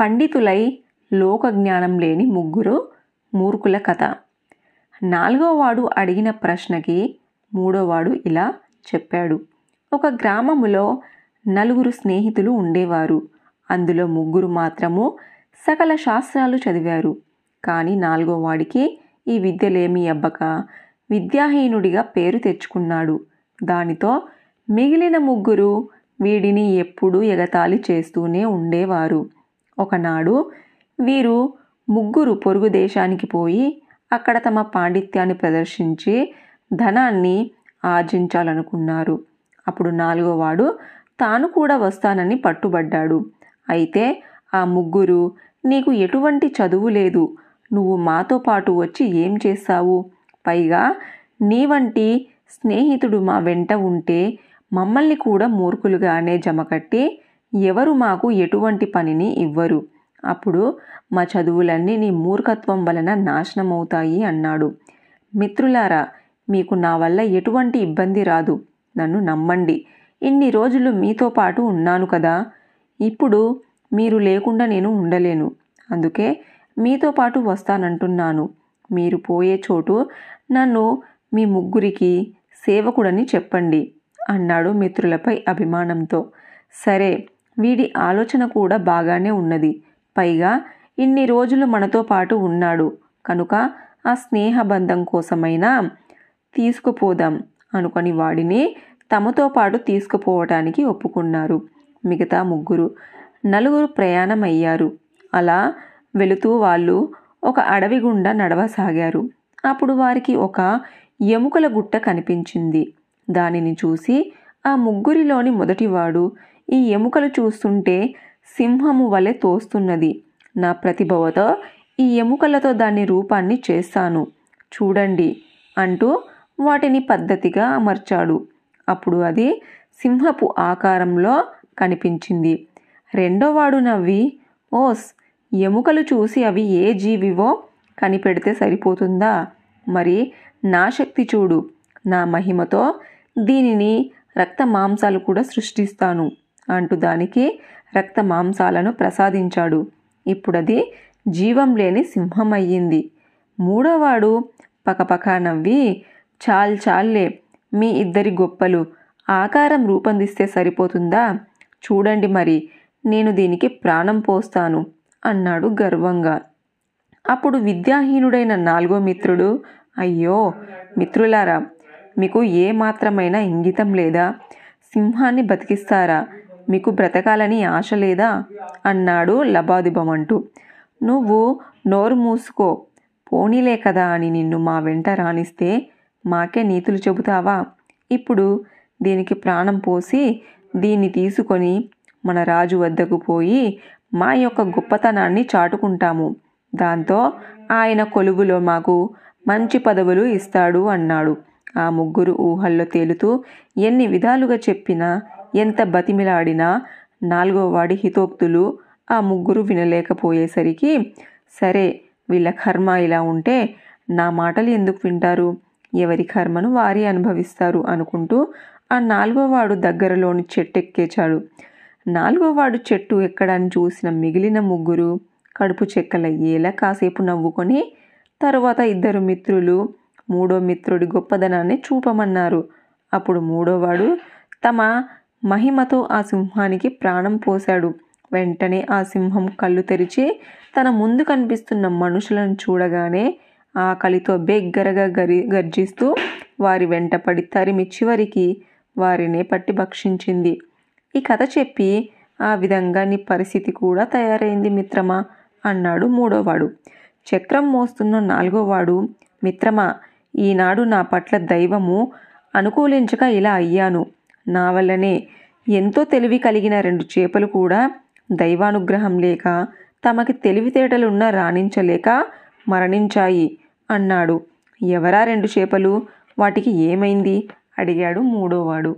పండితులై లోకజ్ఞానం లేని ముగ్గురు మూర్ఖుల కథ. నాలుగోవాడు అడిగిన ప్రశ్నకి మూడోవాడు ఇలా చెప్పాడు. ఒక గ్రామములో నలుగురు స్నేహితులు ఉండేవారు. అందులో ముగ్గురు మాత్రము సకల శాస్త్రాలు చదివారు. కానీ నాలుగో వాడికి ఈ విద్యలేమీ అబ్బక విద్యాహీనుడిగా పేరు తెచ్చుకున్నాడు. దానితో మిగిలిన ముగ్గురు వీడిని ఎప్పుడూ ఎగతాళి చేస్తూనే ఉండేవారు. ఒకనాడు వీరు ముగ్గురు పొరుగు దేశానికి పోయి అక్కడ తమ పాండిత్యాన్ని ప్రదర్శించి ధనాన్ని ఆర్జించాలనుకున్నారు. అప్పుడు నాలుగోవాడు తాను కూడా వస్తానని పట్టుబడ్డాడు. అయితే ఆ ముగ్గురు నీకు ఎటువంటి చదువు లేదు నువ్వు మాతో పాటు వచ్చి ఏం చేస్తావు? పైగా నీ వంటి స్నేహితుడు మా వెంట ఉంటే మమ్మల్ని కూడా మూర్ఖులుగానే జమకట్టి ఎవరు మాకు ఎటువంటి పనిని ఇవ్వరు. అప్పుడు మా చదువులన్నీ నీ మూర్ఖత్వం వలన నాశనమవుతాయి అన్నాడు. మిత్రులారా మీకు నా వల్ల ఎటువంటి ఇబ్బంది రాదు. నన్ను నమ్మండి. ఇన్ని రోజులు మీతో పాటు ఉన్నాను కదా. ఇప్పుడు మీరు లేకుండా నేను ఉండలేను. అందుకే మీతో పాటు వస్తానంటున్నాను. మీరు పోయే చోటు నన్ను మీ ముగ్గురికి సేవకుడని చెప్పండి అన్నాడు మిత్రులపై అభిమానంతో. సరే వీడి ఆలోచన కూడా బాగానే ఉన్నది. పైగా ఇన్ని రోజులు మనతో పాటు ఉన్నాడు. కనుక ఆ స్నేహబంధం కోసమైనా తీసుకుపోదాం అనుకొని వాడిని తమతో పాటు తీసుకుపోవటానికి ఒప్పుకున్నారు. మిగతా ముగ్గురు నలుగురు ప్రయాణం అయ్యారు అలా వెళుతూ వాళ్ళు ఒక అడవి గుండా నడవసాగారు. అప్పుడు వారికి ఒక ఎముకల గుట్ట కనిపించింది. దానిని చూసి ఆ ముగ్గురిలోని మొదటివాడు ఈ ఎముకలు చూస్తుంటే సింహము వలె తోస్తున్నది. నా ప్రతిభవతో ఈ ఎముకలతో దాని రూపాన్ని చేస్తాను. చూడండి అంటూ వాటిని పద్ధతిగా అమర్చాడు. అప్పుడు అది సింహపు ఆకారంలో కనిపించింది. రెండోవాడు నవ్వి ఓస్ ఎముకలు చూసి అవి ఏ జీవివో? కనిపెడితే సరిపోతుందా? మరి నా శక్తి చూడు. నా మహిమతో దీనిని రక్త మాంసాలు కూడా సృష్టిస్తాను. అంటూ దానికి రక్త మాంసాలను ప్రసాదించాడు. ఇప్పుడది జీవం లేని సింహం అయ్యింది మూడోవాడు పకపక నవ్వి చాల్ చాల్లే మీ ఇద్దరి గొప్పలు ఆకారం రూపొందిస్తే సరిపోతుందా? చూడండి మరి నేను దీనికి ప్రాణం పోస్తాను అన్నాడు గర్వంగా. అప్పుడు విద్యాహీనుడైన నాలుగో మిత్రుడు అయ్యో మిత్రులారా మీకు ఏ మాత్రమైన ఇంగితం లేదా? సింహాన్ని బతికిస్తారా? మీకు బ్రతకాలని ఆశ లేదా? అన్నాడు లబాదిబమంటూ. నువ్వు నోరు మూసుకో. పోనీలే కదా అని నిన్ను మా వెంట రాణిస్తే మాకే నీతులు చెబుతావా? ఇప్పుడు దీనికి ప్రాణం పోసి దీన్ని తీసుకొని మన రాజు వద్దకు పోయి మా యొక్క గొప్పతనాన్ని చాటుకుంటాము. దాంతో ఆయన కొలువులో మాకు మంచి పదవులు ఇస్తాడు అన్నాడు. ఆ ముగ్గురు ఊహల్లో తేలుతూ ఎన్ని విధాలుగా చెప్పినా ఎంత బతిమిలాడినా నాలుగోవాడి హితోక్తులు ఆ ముగ్గురు వినలేకపోయేసరికి సరే వీళ్ళ కర్మ ఇలా ఉంటే నా మాటలు ఎందుకు వింటారు? ఎవరి కర్మను వారి అనుభవిస్తారు అనుకుంటూ ఆ నాలుగోవాడు దగ్గరలోని చెట్టు ఎక్కేచాడు నాలుగోవాడు చెట్టు ఎక్కడాన్ని చూసిన మిగిలిన ముగ్గురు కడుపు చెక్కల కాసేపు నవ్వుకొని తరువాత ఇద్దరు మిత్రులు మూడో మిత్రుడి గొప్పదనాన్ని చూపమన్నారు. అప్పుడు మూడోవాడు తమ మహిమతో ఆ సింహానికి ప్రాణం పోశాడు. వెంటనే ఆ సింహం కళ్ళు తెరిచి తన ముందు కనిపిస్తున్న మనుషులను చూడగానే ఆకలితో బెగ్గరగా గరి గర్జిస్తూ వారి వెంటపడి తరిమి చివరికి వారినే పట్టి భక్షించింది. ఈ కథ చెప్పి ఆ విధంగా నీ పరిస్థితి కూడా తయారైంది మిత్రమా? అన్నాడు మూడోవాడు. చక్రం మోస్తున్న నాలుగోవాడు మిత్రమా ఈనాడు నా పట్ల దైవము అనుకూలించక ఇలా అయ్యాను. నా వల్లనే ఎంతో తెలివి కలిగిన రెండు చేపలు కూడా దైవానుగ్రహం లేక తమకి తెలివితేటలున్న రాణించలేక మరణించాయి అన్నాడు. ఎవరా రెండు చేపలు? వాటికి ఏమైంది? అడిగాడు మూడోవాడు.